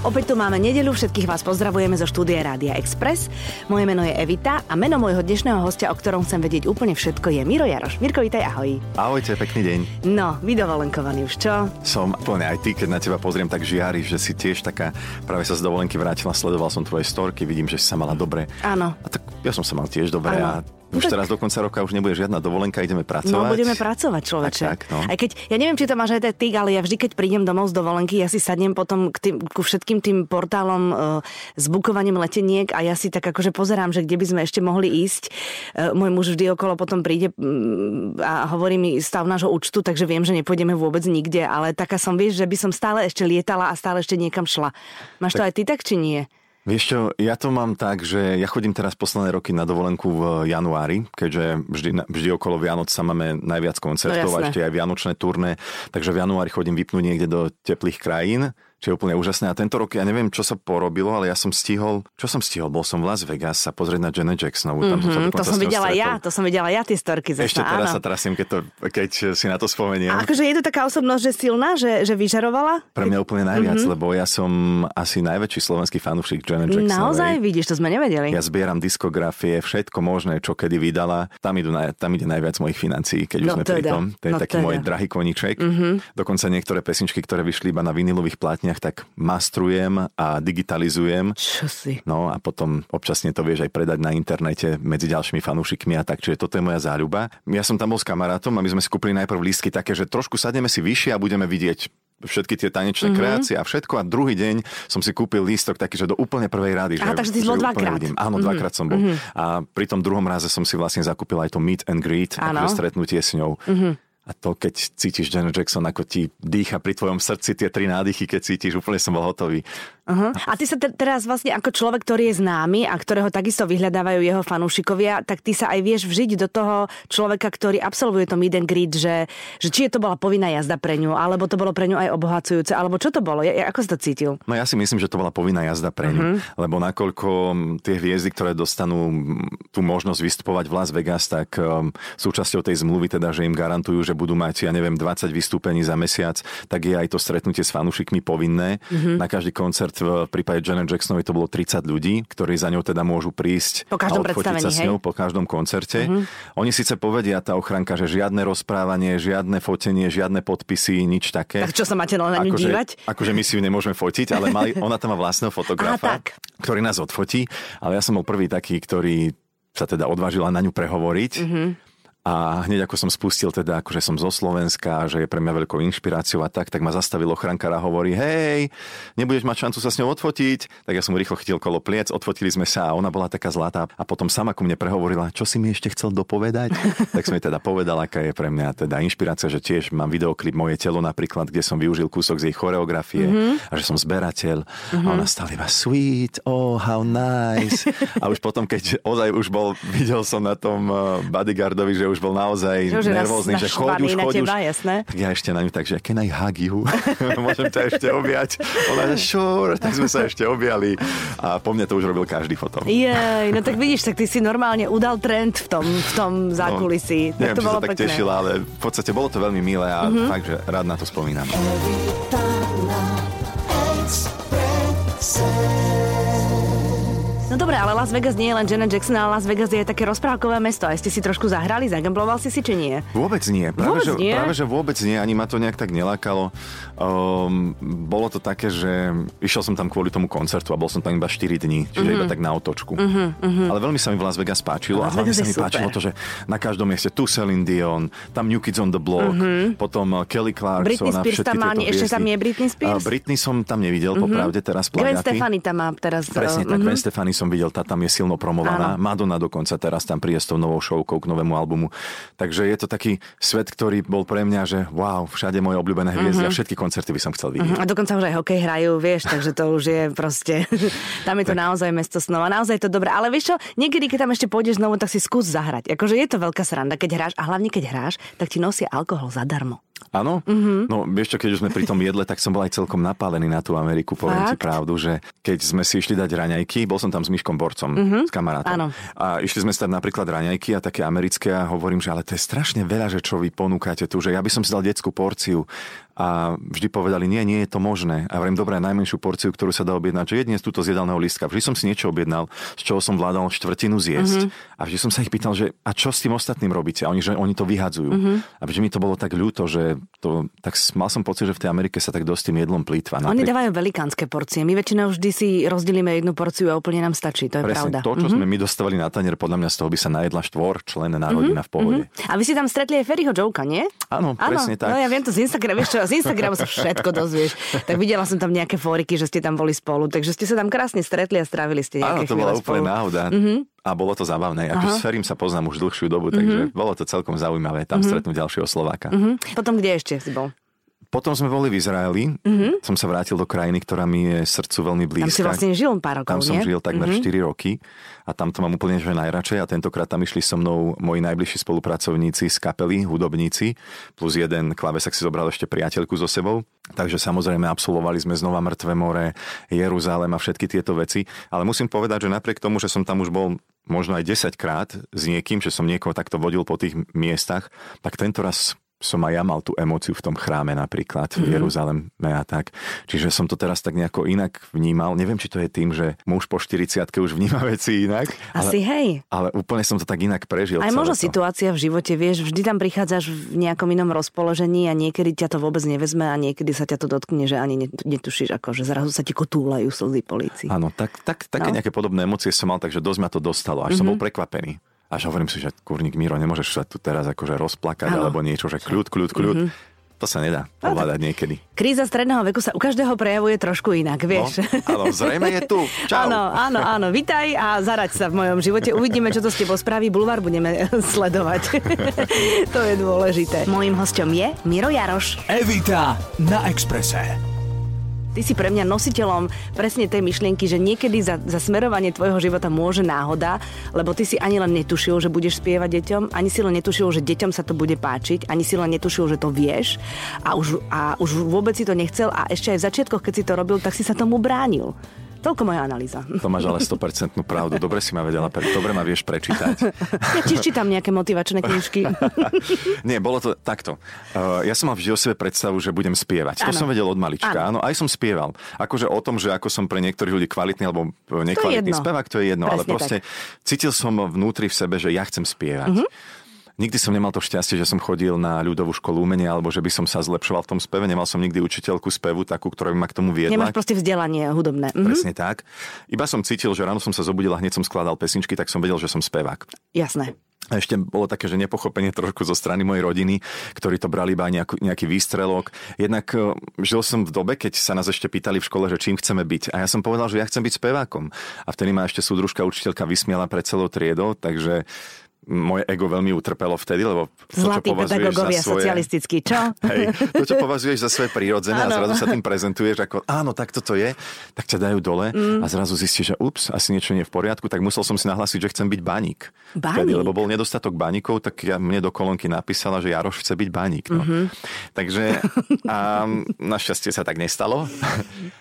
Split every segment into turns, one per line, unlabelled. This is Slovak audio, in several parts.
Opäť tu máme nedelu, všetkých vás pozdravujeme zo štúdia Rádia Express. Moje meno je Evita a meno môjho dnešného hostia, o ktorom chcem vedieť úplne všetko, je Miro Jaroš. Mirko, vítaj, ahoj.
Ahojte, pekný deň.
No, vydovolenkovaný už, čo?
Som úplne aj ty, keď na teba pozriem, tak žiari, že si tiež taká, práve sa z dovolenky vrátila, sledoval som tvoje storky, vidím, že si sa mala dobre.
Áno.
A tak ja som sa mal tiež dobre
Áno.
a už
tak-
teraz do konca roka už nebude žiadna dovolenka, ideme pracovať.
No, budeme pracovať, človeče.
Tak, tak, no.
Aj keď, ja neviem, či to máš aj ty, ale ja vždy, keď prídem domov z dovolenky, ja si sadnem potom k tým, ku všetkým tým portálom uh, s bukovaním leteniek a ja si tak akože pozerám, že kde by sme ešte mohli ísť. Uh, môj muž vždy okolo potom príde mm, a hovorí mi stav nášho účtu, takže viem, že nepôjdeme vôbec nikde, ale taká som, vieš, že by som stále ešte lietala a stále ešte niekam šla. Máš to aj ty tak, či nie?
Vieš čo, ja to mám tak, že ja chodím teraz posledné roky na dovolenku v januári, keďže vždy, vždy okolo Vianoc sa máme najviac koncertov
No
a ešte aj vianočné turné, takže v januári chodím vypnúť niekde do teplých krajín, čo je úplne úžasné. A tento rok, ja neviem, čo sa porobilo, ale ja som stihol, čo som stihol, bol som v Las Vegas sa pozrieť na Janet Jacksonovú. Tam som
Mm, to som videla
stretol.
ja, to som videla ja tie storky zase,
Ešte teraz
áno.
sa trasiem, keď, to, keď si na to spomeniem.
A akože je to taká osobnosť, že silná, že, že vyžarovala?
Pre mňa úplne najviac, mm-hmm. lebo ja som asi najväčší slovenský fanúšik Janet Jacksonovej.
Naozaj, vidíš, to sme nevedeli.
Ja zbieram diskografie, všetko možné, čo kedy vydala. Tam, idú naj, tam ide najviac mojich financií, keď už
No
sme pri
teda,
tom. To je
no
taký
teda.
môj drahý koníček. Mm-hmm. Dokonca niektoré pesničky, ktoré vyšli iba na vinilových plátniach, tak mastrujem a digitalizujem.
Čo si?
No a potom občasne to vieš aj predať na internete medzi ďalšími fanúšikmi a tak, čiže toto je moja záľuba. Ja som tam bol s kamarátom a my sme si kúpili najprv lístky také, že trošku sadneme si vyššie a budeme vidieť všetky tie tanečné mm-hmm. kreácie a všetko a druhý deň som si kúpil lístok taký, že do úplne prvej rady.
Aha,
že,
takže si bol dvakrát.
uvidím. Áno, mm-hmm. dvakrát som bol. Mm-hmm. A pri tom druhom raze som si vlastne zakúpil aj to meet and greet,
Áno.
akože stretnutie s ňou. Mm-hmm. A to, keď cítiš Janet Jackson, ako ti dýcha pri tvojom srdci tie tri nádychy, keď cítiš, úplne som bol hotový.
Uh-huh. A ty sa te- teraz vlastne ako človek, ktorý je známy a ktorého takisto vyhľadávajú jeho fanúšikovia, tak ty sa aj vieš vžiť do toho človeka, ktorý absolvuje to meet and greet, že, že či je to bola povinná jazda pre ňu, alebo to bolo pre ňu aj obohacujúce, alebo čo to bolo? Ja, ako si to cítil?
No ja si myslím, že to bola povinná jazda pre ňu, uh-huh. lebo nakoľko mm, tie hviezdy, ktoré dostanú mm, tú možnosť vystupovať v Las Vegas, tak um, súčasťou tej zmluvy teda, že im garantujú, že budú mať, ja neviem, 20 vystúpení za mesiac, tak je aj to stretnutie s fanúšikmi povinné. Uh-huh. Na každý koncert v prípade Janet Jacksonovej to bolo 30 ľudí, ktorí za ňou teda môžu prísť
Po každom
a odfotiť sa s
hej?
ňou po každom koncerte. Uh-huh. Oni síce povedia, tá ochranka, že žiadne rozprávanie, žiadne fotenie, žiadne podpisy, nič také.
Tak čo sa máte na ňu
Akože-
dívať?
Akože my si ju nemôžeme fotiť, ale mali, ona tam má vlastného fotografa,
Aha,
ktorý nás odfotí. Ale ja som bol prvý taký, ktorý sa teda odvážila na ňu prehovoriť.
Mhm.
Mm-hmm. A hneď ako som spustil teda, akože som zo Slovenska, že je pre mňa veľkou inšpiráciou a tak, tak ma zastavil ochrankár a hovorí, hej, nebudeš mať šancu sa s ňou odfotiť. Tak ja som rýchlo chytil kolo pliec, odfotili sme sa a ona bola taká zlatá. A potom sama ku mne prehovorila, čo si mi ešte chcel dopovedať. tak som jej teda povedal, aká je pre mňa teda inšpirácia, že tiež mám videoklip Moje telo napríklad, kde som využil kúsok z jej choreografie mm-hmm. a že som zberateľ. Mm-hmm. A ona stále iba sweet, oh, how nice. a už potom, keď ozaj už bol, videl som na tom uh, bodyguardovi, že už bol naozaj
Že už
nervózny, že choď už,
na
choď
teba,
už.
jasné.
Tak ja ešte na ňu tak, že can I hug you? Môžem ťa ešte objať? Ona, že sure. Tak sme sa ešte objali a po mne to už robil každý potom.
Jej, no tak vidíš, tak ty si normálne udal trend v tom, v tom zákulisí. tak
No, neviem,
to
či
bolo
sa tak
pekné.
Tešila, ale v podstate bolo to veľmi milé a mm-hmm. fakt, že rád na to spomínam.
No dobre, ale Las Vegas nie je len Janet Jackson, ale Las Vegas je také rozprávkové mesto. A ste si trošku zahrali, zagambloval si si, či nie?
Vôbec nie. Práve,
Vôbec
že,
nie?
práve že vôbec nie. Ani ma to nejak tak nelákalo. Um, bolo to také, že išiel som tam kvôli tomu koncertu a bol som tam iba 4 dní, čiže uh-huh. iba tak na otočku. Uh-huh, uh-huh. Ale veľmi sa mi v Las Vegas páčilo
Las
a hlavne
Vegas
sa mi
super.
páčilo to, že na každom mieste tu Celine Dion, tam New Kids on the Block, uh-huh. potom uh, Kelly Clarkson
Britney Spears tam má, ešte tam je Britney Spears?
A Britney som tam nevidel, uh-huh. popravde, teraz
Gwen
plagáty.
Stefani tam má teraz...
Presne
uh,
tak,
mhm.
Gwen Stefani som videl, tá tam je silno promovaná.
Áno.
Madonna dokonca teraz tam príde s tou novou showkou k novému albumu. Takže je to taký svet, ktorý bol pre mňa, že wow, všade moje obľúbené hviezdy
Mhm.
a všetky koncerty by som chcel vidieť.
A dokonca už aj hokej hrajú, vieš, takže to už je proste... tam je to naozaj mesto snov a naozaj je to dobré. Ale vieš čo, niekedy, keď tam ešte pôjdeš znovu, tak si skús zahrať. Akože je to veľká sranda, keď hráš a hlavne keď hráš, tak ti nosia alkohol zadarmo.
Áno? Mm-hmm. No vieš čo, keď už sme pri tom jedle, tak som bol aj celkom napálený na tú Ameriku, poviem ti
Fakt?
pravdu, že keď sme si išli dať raňajky, bol som tam s Myškom Borcom, mm-hmm. s kamarátom.
Áno.
A išli sme si dať napríklad raňajky a také americké a hovorím, že ale to je strašne veľa, že čo vy ponúkate tu, že ja by som si dal detskú porciu. A vždy povedali, nie, nie je to možné. A hovorím, dobré, najmenšiu porciu, ktorú sa dá objednať, že jedne z túto z jedálneho listka. Vždy som si niečo objednal, z čoho som vládal štvrtinu zjesť. Mm-hmm. A vždy som sa ich pýtal, že a čo s tým ostatným robíte? A oni, že oni to vyhadzujú. Mm-hmm. A vždy mi to bolo tak ľúto, že to, tak mal som pocit, že v tej Amerike sa tak dosť tým jedlom plýtva.
Oni dávajú velikánske porcie. My väčšinou vždy si rozdelíme jednu porciu a úplne nám stačí. To je
Presne,
pravda.
To, čo mm-hmm. sme my dostávali na tanier, podľa mňa z toho by sa najedla štvor členená mm-hmm. rodina v pohode. Mm-hmm.
A vy si tam stretli aj Ferryho Joka, nie?
Áno, presne tak.
No ja viem to z vieš čo, z Instagramu sa všetko dozvieš. Tak videla som tam nejaké fóriky, že ste tam boli spolu, takže ste sa tam krásne stretli a strávili ste nejaké
Áno, to bola úplne náhoda. Mm-hmm. A bolo to zábavné. Ako s Ferim sa poznám už dlhšiu dobu, takže mm-hmm. bolo to celkom zaujímavé tam mm-hmm. stretnúť ďalšieho Slováka.
Mm-hmm. Potom kde ešte si bol?
Potom sme boli v Izraeli. Mm-hmm. Som sa vrátil do krajiny, ktorá mi je srdcu veľmi blízka.
Tam si vlastne žil pár rokov,
Tam som
nie?
žil takmer mm-hmm. 4 roky a tam to mám úplne že najradšej a tentokrát tam išli so mnou moji najbližší spolupracovníci z kapely, hudobníci, plus jeden klavesak si zobral ešte priateľku so sebou. Takže samozrejme absolvovali sme znova Mŕtve more, Jeruzalém a všetky tieto veci. Ale musím povedať, že napriek tomu, že som tam už bol možno aj 10 krát s niekým, že som niekoho takto vodil po tých miestach, tak tento raz som aj ja mal tú emóciu v tom chráme napríklad, v mm-hmm. Jeruzaleme a tak. Čiže som to teraz tak nejako inak vnímal. Neviem, či to je tým, že muž po 40 už vníma veci inak.
Asi
ale,
hej.
Ale úplne som to tak inak prežil.
Aj možno
to.
situácia v živote, vieš, vždy tam prichádzaš v nejakom inom rozpoložení a niekedy ťa to vôbec nevezme a niekedy sa ťa to dotkne, že ani netušíš, ako, že zrazu sa ti kotúlajú slzy po líci.
Áno, tak, tak, také no. nejaké podobné emócie som mal, takže dosť ma to dostalo. Až mm-hmm. som bol prekvapený. Až hovorím si, že kurník Miro, nemôžeš sa tu teraz akože rozplakať ano. alebo niečo, že kľud, kľud, kľud. Mm-hmm. To sa nedá ovládať no, niekedy.
Kríza stredného veku sa u každého prejavuje trošku inak, vieš.
No, áno, zrejme je tu. Čau.
Áno, áno, áno. Vitaj a zaraď sa v mojom živote. Uvidíme, čo to s tebou spraví. Bulvár budeme sledovať. to je dôležité. Mojím hostom je Miro Jaroš.
Evita na Exprese.
Ty si pre mňa nositeľom presne tej myšlienky, že niekedy za, za smerovanie tvojho života môže náhoda, lebo ty si ani len netušil, že budeš spievať deťom, ani si len netušil, že deťom sa to bude páčiť, ani si len netušil, že to vieš a už, a už vôbec si to nechcel a ešte aj v začiatkoch, keď si to robil, tak si sa tomu bránil. Toľko moja analýza.
To máš ale 100% pravdu. Dobre si ma vedela, dobre ma vieš prečítať.
Ja tiež čítam nejaké motivačné knižky.
Nie, bolo to takto. Uh, ja som mal vždy o sebe predstavu, že budem spievať. To ano. som vedel od malička. Áno. aj som spieval. Akože o tom, že ako som pre niektorých ľudí kvalitný alebo nekvalitný spevák, to je jedno. Presne ale proste tak. cítil som vnútri v sebe, že ja chcem spievať. Uh-huh. Nikdy som nemal to šťastie, že som chodil na ľudovú školu umenia alebo že by som sa zlepšoval v tom speve. Nemal som nikdy učiteľku spevu takú, ktorá by ma k tomu viedla.
Nemáš proste vzdelanie hudobné.
Mhm. Presne tak. Iba som cítil, že ráno som sa zobudil a hneď som skladal pesničky, tak som vedel, že som spevák.
Jasné.
A ešte bolo také, že nepochopenie trošku zo strany mojej rodiny, ktorí to brali iba nejaký, nejaký výstrelok. Jednak e, žil som v dobe, keď sa nás ešte pýtali v škole, že čím chceme byť. A ja som povedal, že ja chcem byť spevákom. A vtedy ma ešte súdružka učiteľka vysmiala pred celou triedou, takže moje ego veľmi utrpelo vtedy, lebo to,
Zlatý
čo
pedagógovia
za svoje,
socialistický, čo?
Hej, to, čo považuješ za svoje prírodzené a zrazu sa tým prezentuješ ako áno, tak toto je, tak ťa dajú dole mm. a zrazu zistíš, že ups, asi niečo nie je v poriadku, tak musel som si nahlásiť, že chcem byť baník.
Baník? Vtedy,
lebo bol nedostatok baníkov, tak ja mne do kolónky napísala, že Jaroš chce byť baník. No. Mm-hmm. Takže a našťastie sa tak nestalo.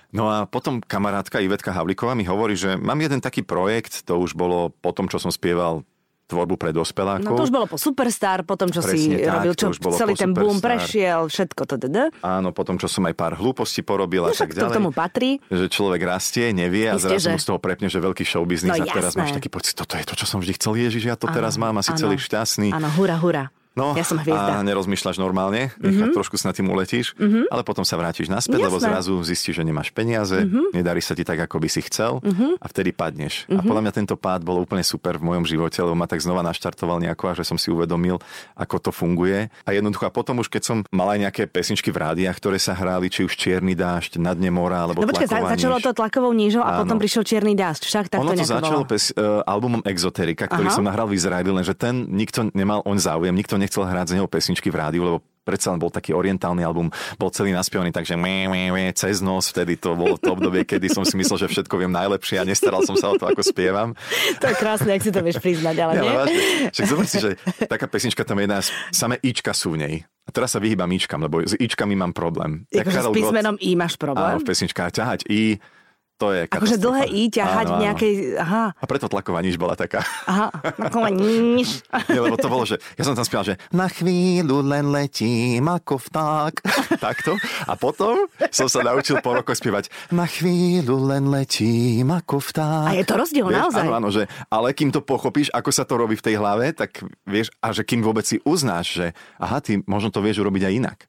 No a potom kamarátka Ivetka Havlíková mi hovorí, že mám jeden taký projekt, to už bolo po tom, čo som spieval tvorbu pre dospelákov.
No to už bolo po Superstar, potom čo
Presne
si
tak,
robil, čo celý ten boom prešiel, všetko to teda.
Áno, potom čo som aj pár hlúpostí porobil
no,
a tak ďalej.
to tomu patrí.
Že človek rastie, nevie a
Isté,
zrazu
že...
z toho prepne, že veľký showbiznis
no,
a teraz
jasné.
máš taký pocit, toto je to, čo som vždy chcel, Ježiš, ja to ano, teraz mám, asi ano. celý šťastný.
Áno, hura, hura.
No,
ja som hviezda.
a nerozmýšľaš normálne, mm-hmm. trošku sa na tým uletíš, mm-hmm. ale potom sa vrátiš naspäť, Jasné. lebo zrazu zistíš, že nemáš peniaze, mm-hmm. nedarí sa ti tak, ako by si chcel mm-hmm. a vtedy padneš. Mm-hmm. A podľa mňa tento pád bol úplne super v mojom živote, lebo ma tak znova naštartoval nejako a že som si uvedomil, ako to funguje. A jednoducho a potom už keď som mal aj nejaké pesničky v rádiách, ktoré sa hrali, či už Čierny dážď, Na dne mora, alebo
No počkaj, začalo to tlakovou nížou a Áno. potom prišiel Čierny dážď. Však tak
ono
to,
to začalo pes, uh, albumom Exoterika, ktorý Aha. som nahral v Izraeli, lenže ten nikto nemal on záujem, nikto nechcel hrať z neho pesničky v rádiu, lebo predsa len bol taký orientálny album, bol celý naspievaný, takže mé, mé, mé, cez nos, vtedy to bolo to obdobie, kedy som si myslel, že všetko viem najlepšie a nestaral som sa o to, ako spievam.
To je krásne, ak si to vieš priznať, ale
nie?
nie?
Vážne. Však zober si, že taká pesnička tam je jedna, samé Ička sú v nej. A teraz sa vyhýbam Ičkam, lebo s Ičkami mám problém.
Jako, s písmenom I máš problém?
Áno, v pesničkách ťahať I, to je
Akože dlhé I ťahať
Áno,
v
áno.
nejakej... Aha,
A preto tlaková niž bola taká.
aha, taková niž.
Nie, lebo to bolo, že ja som tam spieval, že na chvíľu len letím ako vták. Takto. A potom som sa naučil po rokoch spievať na chvíľu len letím ako vták.
A je to rozdiel, naozaj.
Áno, áno, že, ale kým to pochopíš, ako sa to robí v tej hlave, tak vieš, a že kým vôbec si uznáš, že aha, ty možno to vieš urobiť aj inak.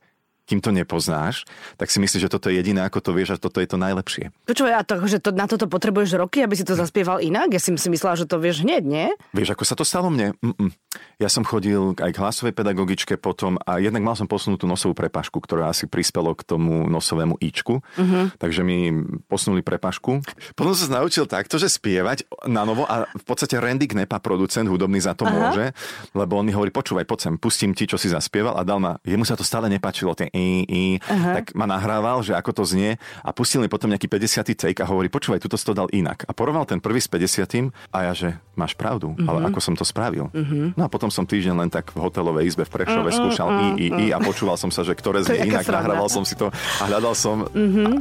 Kým to nepoznáš, tak si myslíš, že toto je jediné, ako to vieš a toto je to najlepšie.
Počúvaj, a to, že to, na toto potrebuješ roky, aby si to zaspieval inak? Ja si si myslela, že to vieš hneď, nie?
Vieš, ako sa to stalo mne? Mm-mm. Ja som chodil aj k hlasovej pedagogičke potom a jednak mal som posunutú nosovú prepašku, ktorá asi prispelo k tomu nosovému íčku. Uh-huh. Takže mi posunuli prepašku. Potom som sa naučil takto, že spievať na novo a v podstate Randy Knepa, producent hudobný za to
Aha.
môže, lebo on mi hovorí, počúvaj, poď sem, pustím ti, čo si zaspieval a dal ma, jemu sa to stále nepáčilo, tie i, i, tak ma nahrával, že ako to znie a pustil mi potom nejaký 50. take a hovorí, počúvaj, tuto si to dal inak. A porovnal ten prvý s 50. a ja, že máš pravdu, ale ako som to spravil. No a potom som týždeň len tak v hotelovej izbe v Prešove skúšal i, i, i a počúval som sa, že ktoré znie inak,
sranda.
nahrával som si to a hľadal som, a-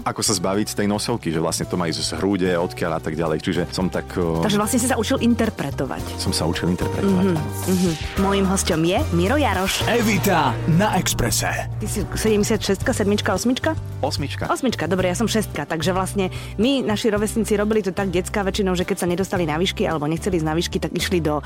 ako sa zbaviť tej nosovky, že vlastne to má ísť z hrúde, odkiaľ a tak ďalej. Čiže som tak,
Takže vlastne si sa učil interpretovať.
som sa učil interpretovať.
Mojím hostom je Miro Jaroš.
Evita na Exprese.
Ty si 76, 7, 8?
Osmička.
Osmička, dobre, ja som šestka, takže vlastne my, naši rovesníci, robili to tak detská väčšinou, že keď sa nedostali na výšky alebo nechceli ísť na výšky, tak išli do e,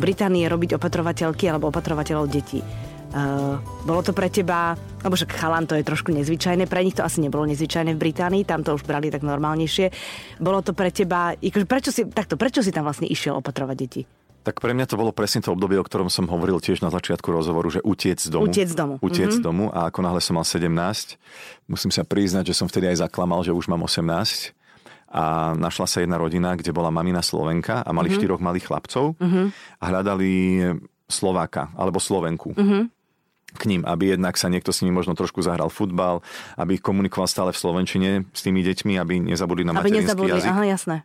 Británie robiť opatrovateľky alebo opatrovateľov detí. Uh, bolo to pre teba, lebo však chalan to je trošku nezvyčajné, pre nich to asi nebolo nezvyčajné v Británii, tam to už brali tak normálnejšie. Bolo to pre teba, akože prečo si, takto, prečo si tam vlastne išiel opatrovať deti?
Tak pre mňa to bolo presne to obdobie, o ktorom som hovoril tiež na začiatku rozhovoru, že utiec z domu.
Utiec z domu.
Utiec z domu a ako náhle som mal 17, musím sa priznať, že som vtedy aj zaklamal, že už mám 18 a našla sa jedna rodina, kde bola mamina Slovenka a mali štyroch malých chlapcov a hľadali Slováka alebo Slovenku. k ním, aby jednak sa niekto s nimi možno trošku zahral futbal, aby komunikoval stále v slovenčine s tými deťmi, aby nezabudli na
Aby
materinský
nezabudli,
jazyk.
aha, jasné.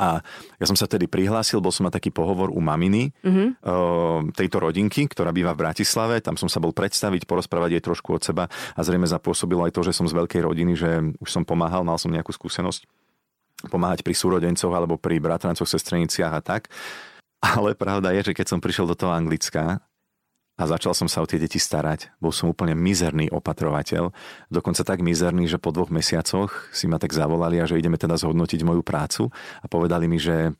A ja som sa tedy prihlásil, bol som na taký pohovor u maminy mm-hmm. tejto rodinky, ktorá býva v Bratislave. Tam som sa bol predstaviť, porozprávať jej trošku od seba a zrejme zapôsobilo aj to, že som z veľkej rodiny, že už som pomáhal, mal som nejakú skúsenosť pomáhať pri súrodencoch alebo pri bratrancoch, sestreniciach a tak. Ale pravda je, že keď som prišiel do toho Anglicka a začal som sa o tie deti starať, bol som úplne mizerný opatrovateľ, dokonca tak mizerný, že po dvoch mesiacoch si ma tak zavolali a že ideme teda zhodnotiť moju prácu a povedali mi, že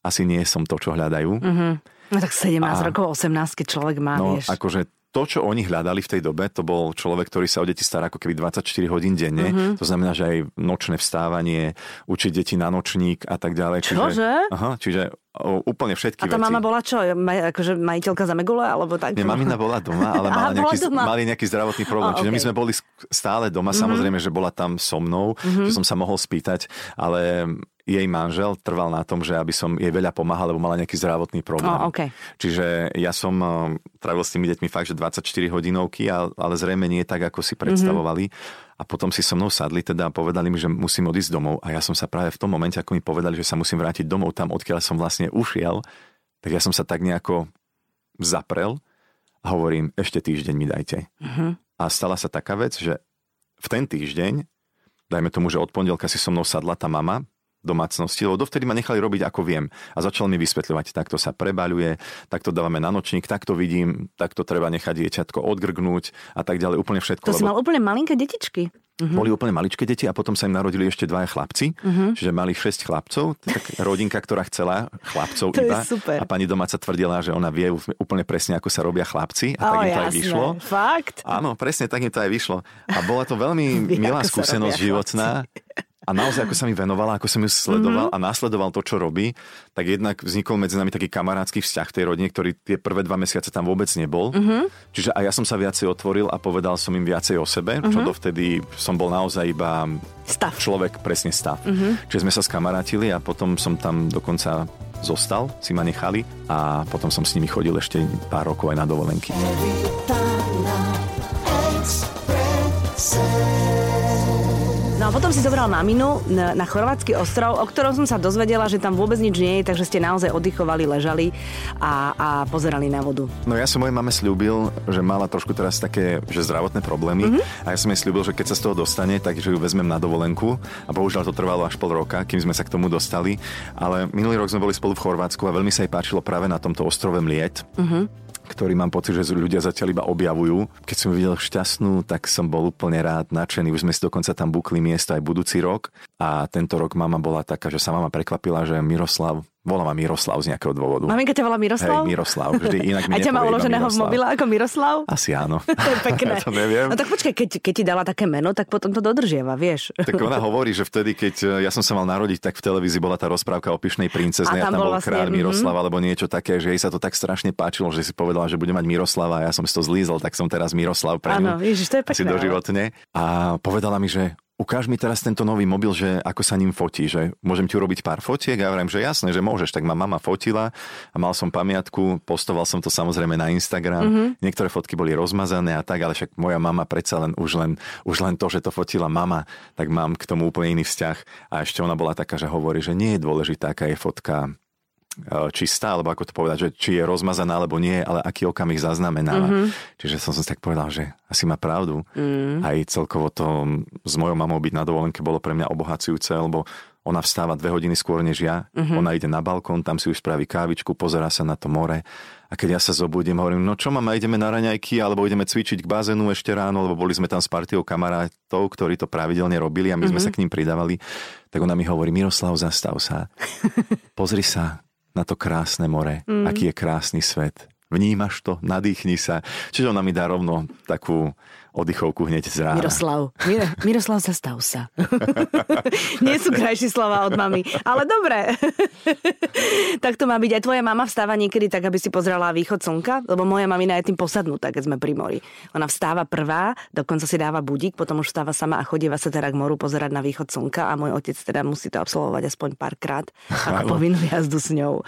asi nie som to, čo hľadajú.
Mhm. No tak 17
A-
rokov, 18, keď človek má,
No,
vieš.
akože to, čo oni hľadali v tej dobe, to bol človek, ktorý sa o deti stará ako keby 24 hodín denne.
Mhm.
Mm-hmm. To znamená, že aj nočné vstávanie, učiť deti na nočník a tak ďalej.
Čože?
Aha, čiže o, úplne všetky
A tá
veci.
mama bola čo? Ma, akože majiteľka za megule? Alebo tak?
Nie, mamina bola doma, ale
Aha,
mala
bola
nejaký,
doma.
mali nejaký zdravotný problém.
A,
Čiže my
okej.
sme boli stále doma,
Mhm.
samozrejme, že bola tam so mnou, že som sa mohol spýtať, ale jej manžel trval na tom, že aby som jej veľa pomáhal, lebo mala nejaký zdravotný problém.
O, okej.
Čiže ja som eh, trávil s tými deťmi fakt, že 24 hodinovky, ale, zrejme nie tak, ako si predstavovali. A potom si so mnou sadli teda a povedali mi, že musím odísť domov. A ja som sa práve v tom momente, ako mi povedali, že sa musím vrátiť domov tam, odkiaľ som vlastne ušiel, tak ja som sa tak nejako zaprel a hovorím, ešte týždeň mi dajte.
Mhm.
A stala sa taká vec, že v ten týždeň, dajme tomu, že od pondelka si so mnou sadla tá mama, domácnosti, lebo dovtedy ma nechali robiť ako viem. A začal mi vysvetľovať, takto sa prebaľuje, takto dávame na nočník, takto vidím, takto treba nechať dieťatko odgrgnúť a tak ďalej, úplne všetko.
To si
lebo
mal úplne malinké detičky. Mhm.
boli úplne maličké deti a potom sa im narodili ešte dvaja chlapci, čiže mali 6 chlapcov, tak rodinka, ktorá chcela chlapcov
To
iba.
super.
A pani domáca tvrdila, že ona vie úplne presne, ako sa robia chlapci a tak
O,
im to aj
jasné.
vyšlo.
Fakt?
Áno, presne tak im to aj vyšlo. A bola to veľmi milá skúsenosť životná. A naozaj, ako sa mi venovala, ako som ju sledoval
Mhm.
a nasledoval to, čo robí, tak jednak vznikol medzi nami taký kamarátsky vzťah v tej rodine, ktorý tie prvé dva mesiace tam vôbec nebol.
Mhm.
Čiže aj ja som sa viacej otvoril a povedal som im viacej o sebe, čo dovtedy som bol naozaj iba
Stav.
človek, presne stav. Čiže sme sa skamarátili a potom som tam dokonca zostal, si ma nechali a potom som s nimi chodil ešte pár rokov aj na dovolenky.
No a potom si zobral maminu na, na chorvátsky ostrov, o ktorom som sa dozvedela, že tam vôbec nič nie je, takže ste naozaj oddychovali, ležali a, a pozerali na vodu.
No ja som mojej mame slúbil, že mala trošku teraz také, že zdravotné problémy mm-hmm. a ja som jej slúbil, že keď sa z toho dostane, tak že ju vezmem na dovolenku a bohužiaľ to trvalo až pol roka, kým sme sa k tomu dostali, ale minulý rok sme boli spolu v Chorvátsku a veľmi sa jej páčilo práve na tomto ostrove Mliet. Mm-hmm ktorý mám pocit, že ľudia zatiaľ iba objavujú. Keď som videl šťastnú, tak som bol úplne rád, nadšený. Už sme si dokonca tam bukli miesto aj budúci rok. A tento rok mama bola taká, že sa mama prekvapila, že Miroslav Volá ma Miroslav z nejakého dôvodu.
Maminka ťa volá Miroslav?
Hej, Miroslav. Vždy inak mi
A ťa má uloženého v mobile ako Miroslav?
Asi áno.
to je pekné.
ja to neviem.
No tak počkaj, keď, keď ti dala také meno, tak potom to dodržiava, vieš.
Tak ona hovorí, že vtedy, keď ja som sa mal narodiť, tak v televízii bola tá rozprávka o pyšnej princezne a tam, bol vlastne, kráľ mm-hmm. Miroslav alebo niečo také, že jej sa to tak strašne páčilo, že si povedala, že bude mať Miroslava a ja som si to zlízol, tak som teraz Miroslav pre
Áno, ježiš, to je pekné.
Asi doživotne. A povedala mi, že ukáž mi teraz tento nový mobil, že ako sa ním fotí, že môžem ti urobiť pár fotiek? A ja hovorím, že jasné, že môžeš, tak ma mama fotila a mal som pamiatku, postoval som to samozrejme na Instagram, mm-hmm. niektoré fotky boli rozmazané a tak, ale však moja mama predsa len už, len už len to, že to fotila mama, tak mám k tomu úplne iný vzťah. A ešte ona bola taká, že hovorí, že nie je dôležitá, aká je fotka čistá, alebo ako to povedať, že či je rozmazaná alebo nie, ale aký okamih zaznamenáva. Mm-hmm. Čiže som si tak povedal, že asi má pravdu. Mm. Aj celkovo to s mojou mamou byť na dovolenke bolo pre mňa obohacujúce, lebo ona vstáva dve hodiny skôr než ja, mm-hmm. ona ide na balkón, tam si už spraví kávičku, pozera sa na to more a keď ja sa zobudím, hovorím, no čo mama, ideme na raňajky, alebo ideme cvičiť k bazénu ešte ráno, lebo boli sme tam s partiou kamarátov, ktorí to pravidelne robili a my mm-hmm. sme sa k ním pridávali, tak ona mi hovorí, Miroslav, zastav sa, pozri sa, na to krásne more, mm. aký je krásny svet. Vnímaš to, nadýchni sa. Čiže ona mi dá rovno takú oddychovku hneď z rána.
Miroslav, Mir- Miroslav, zastav sa. Nie sú krajšie slova od mami, ale dobre. tak to má byť. Aj tvoja mama vstáva niekedy tak, aby si pozrela východ slnka, lebo moja mamina je tým posadnutá, keď sme pri mori. Ona vstáva prvá, dokonca si dáva budík, potom už vstáva sama a chodieva sa teda k moru pozerať na východ slnka a môj otec teda musí to absolvovať aspoň párkrát ako povinnú jazdu s ňou.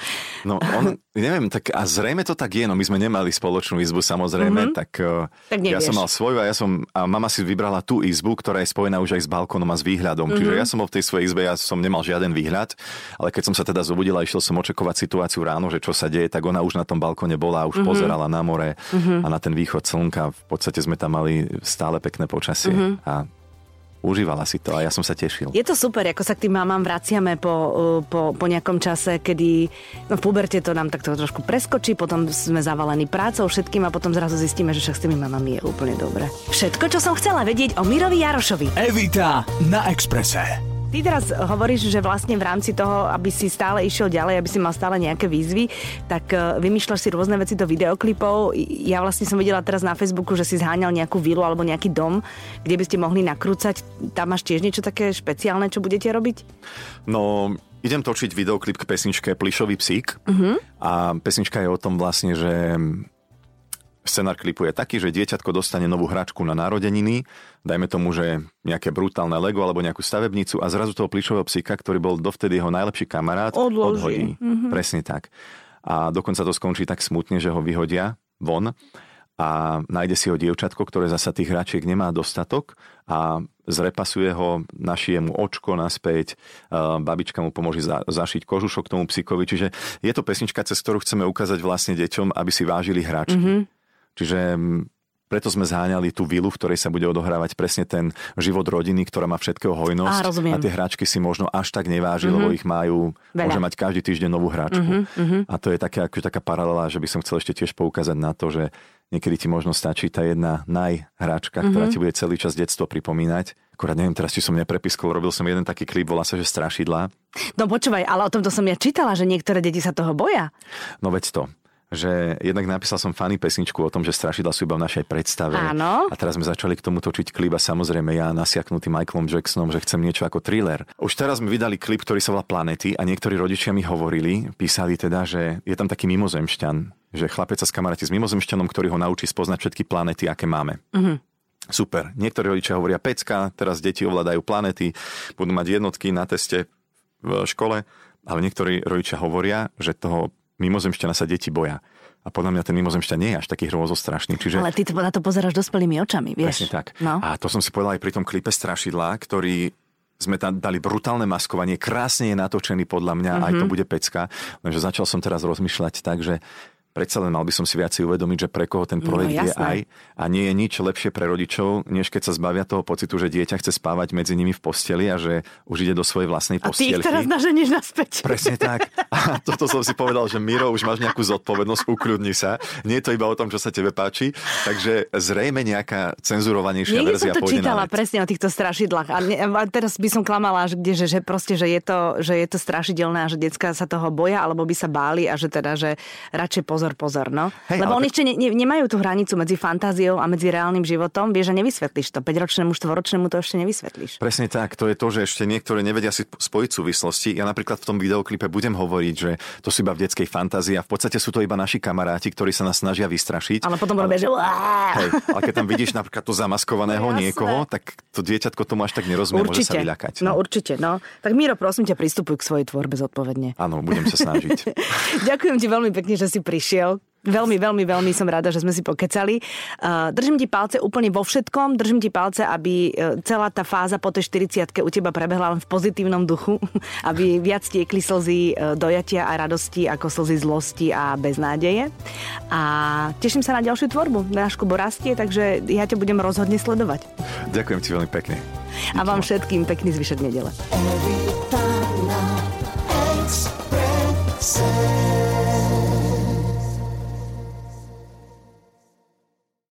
No on, neviem, tak a zrejme to tak je, no my sme nemali spoločnú izbu samozrejme, mm-hmm. tak, eh, tak ja som mal svoju a ja som, a mama si vybrala tú izbu, ktorá je spojená už aj s balkónom a s výhľadom. Mm-hmm. Čiže ja som bol v tej svojej izbe, ja som nemal žiaden výhľad, ale keď som sa teda zobudila išiel som očakovať situáciu ráno, že čo sa deje, tak ona už na tom balkóne bola už mm-hmm. pozerala na more mm-hmm. a na ten východ slnka. V podstate sme tam mali stále pekné počasie. Mm-hmm. A užívala si to a ja som sa tešil.
Je to super, ako sa k tým mamám vraciame po, uh, po, po nejakom čase, kedy no v puberte to nám takto trošku preskočí, potom sme zavalení prácou všetkým a potom zrazu zistíme, že však s tými mamami je úplne dobre. Všetko, čo som chcela vedieť o Mirovi Jarošovi.
Evita na Exprese.
Ty teraz hovoríš, že vlastne v rámci toho, aby si stále išiel ďalej, aby si mal stále nejaké výzvy, tak e, vymýšľaš si rôzne veci do videoklipov. Ja vlastne som videla teraz na Facebooku, že si zháňal nejakú vilu alebo nejaký dom, kde by ste mohli nakrúcať. Tam máš tiež niečo také špeciálne, čo budete robiť?
No, idem točiť videoklip k pesničke Plišový psík. Uh-huh. A pesnička je o tom vlastne, že Scenár klipu je taký, že dieťatko dostane novú hračku na narodeniny, dajme tomu, že nejaké brutálne Lego alebo nejakú stavebnicu a zrazu toho plišového psíka, ktorý bol dovtedy jeho najlepší kamarát,
Odloží.
odhodí. Mm-hmm. Presne tak. A dokonca to skončí tak smutne, že ho vyhodia von a nájde si ho dievčatko, ktoré zasa tých hračiek nemá dostatok a zrepasuje ho, našije mu očko naspäť, babička mu pomôže za, zašiť kožušok tomu psíkovi, čiže je to pesnička, cez ktorú chceme ukázať vlastne deťom, aby si vážili hračky. Mm-hmm Čiže preto sme zháňali tú vilu, v ktorej sa bude odohrávať presne ten život rodiny, ktorá má všetkého hojnosť.
Á,
a tie hračky si možno až tak neváži, mm-hmm. lebo ich majú, Veľa. môže mať každý týždeň novú hračku. Mm-hmm. A to je také, ako taká paralela, že by som chcel ešte tiež poukázať na to, že niekedy ti možno stačí tá jedna najhračka, mm-hmm. ktorá ti bude celý čas detstvo pripomínať. Akorát neviem teraz, či som neprepiskol, robil som jeden taký klip, volá sa, že Strašidla.
No počúvaj, ale o tomto som ja čítala, že niektoré deti sa toho boja.
No veď to že jednak napísal som fany pesničku o tom, že strašidla sú iba v našej predstave.
Áno.
A teraz sme začali k tomu točiť klip a samozrejme ja nasiaknutý Michaelom Jacksonom, že chcem niečo ako thriller. Už teraz sme vydali klip, ktorý sa volá Planety a niektorí rodičia mi hovorili, písali teda, že je tam taký mimozemšťan, že chlapec sa skamaráti s mimozemšťanom, ktorý ho naučí spoznať všetky planety, aké máme. Uh-huh. Super. Niektorí rodičia hovoria pecka, teraz deti ovládajú planety, budú mať jednotky na teste v škole, ale niektorí rodičia hovoria, že toho mimozemšťana sa deti boja. A podľa mňa ten mimozemšťan nie je až taký hrozostrašný. Čiže...
Ale ty na to pozeráš dospelými očami, vieš.
Presne tak.
No.
A to som si povedal aj pri tom klipe Strašidla, ktorý sme tam dali brutálne maskovanie, krásne je natočený podľa mňa, mm-hmm. aj to bude pecka, lenže začal som teraz rozmýšľať tak, že predsa len mal by som si viacej uvedomiť, že pre koho ten no, projekt no, je aj. A nie je nič lepšie pre rodičov, než keď sa zbavia toho pocitu, že dieťa chce spávať medzi nimi v posteli a že už ide do svojej vlastnej postielky.
A ty ich teraz naženieš naspäť.
Presne tak. A toto som si povedal, že Miro, už máš nejakú zodpovednosť, ukľudni sa. Nie je to iba o tom, čo sa tebe páči. Takže zrejme nejaká cenzurovanejšia
Niekde
verzia
som to čítala presne o týchto strašidlách. A, ne, a teraz by som klamala, že, kde, že, že proste, že je, to, že je to strašidelné a že detská sa toho boja, alebo by sa báli a že teda, že radšej pozor, pozor. No. Hej, Lebo oni ešte ne, ne, nemajú tú hranicu medzi fantáziou a medzi reálnym životom. Vieš, že nevysvetlíš to. 5-ročnému, 4-ročnému to ešte nevysvetlíš.
Presne tak. To je to, že ešte niektoré nevedia si spojiť súvislosti. Ja napríklad v tom videoklipe budem hovoriť, že to sú iba v detskej fantázii a v podstate sú to iba naši kamaráti, ktorí sa nás snažia vystrašiť.
Ale potom robia, že...
Hej, ale keď tam vidíš napríklad to zamaskovaného no, niekoho, tak to dieťatko tomu až tak nerozumie, môže sa vyľakať.
No. no určite, no. Tak Miro, prosím ťa, pristupuj k svojej tvorbe zodpovedne.
Áno, budem sa snažiť.
Ďakujem ti veľmi pekne, že si prišiel prišiel. Veľmi, veľmi, veľmi som rada, že sme si pokecali. Držím ti palce úplne vo všetkom, držím ti palce, aby e, celá tá fáza po tej 40 u teba prebehla len v pozitívnom duchu, aby viac tiekli slzy e, dojatia a radosti ako slzy zlosti a beznádeje. A teším sa na ďalšiu tvorbu. Náš Kubo rastie, takže ja ťa budem rozhodne sledovať.
Ďakujem ti veľmi pekne.
A vám všetkým pekný zvyšok nedele. Every time.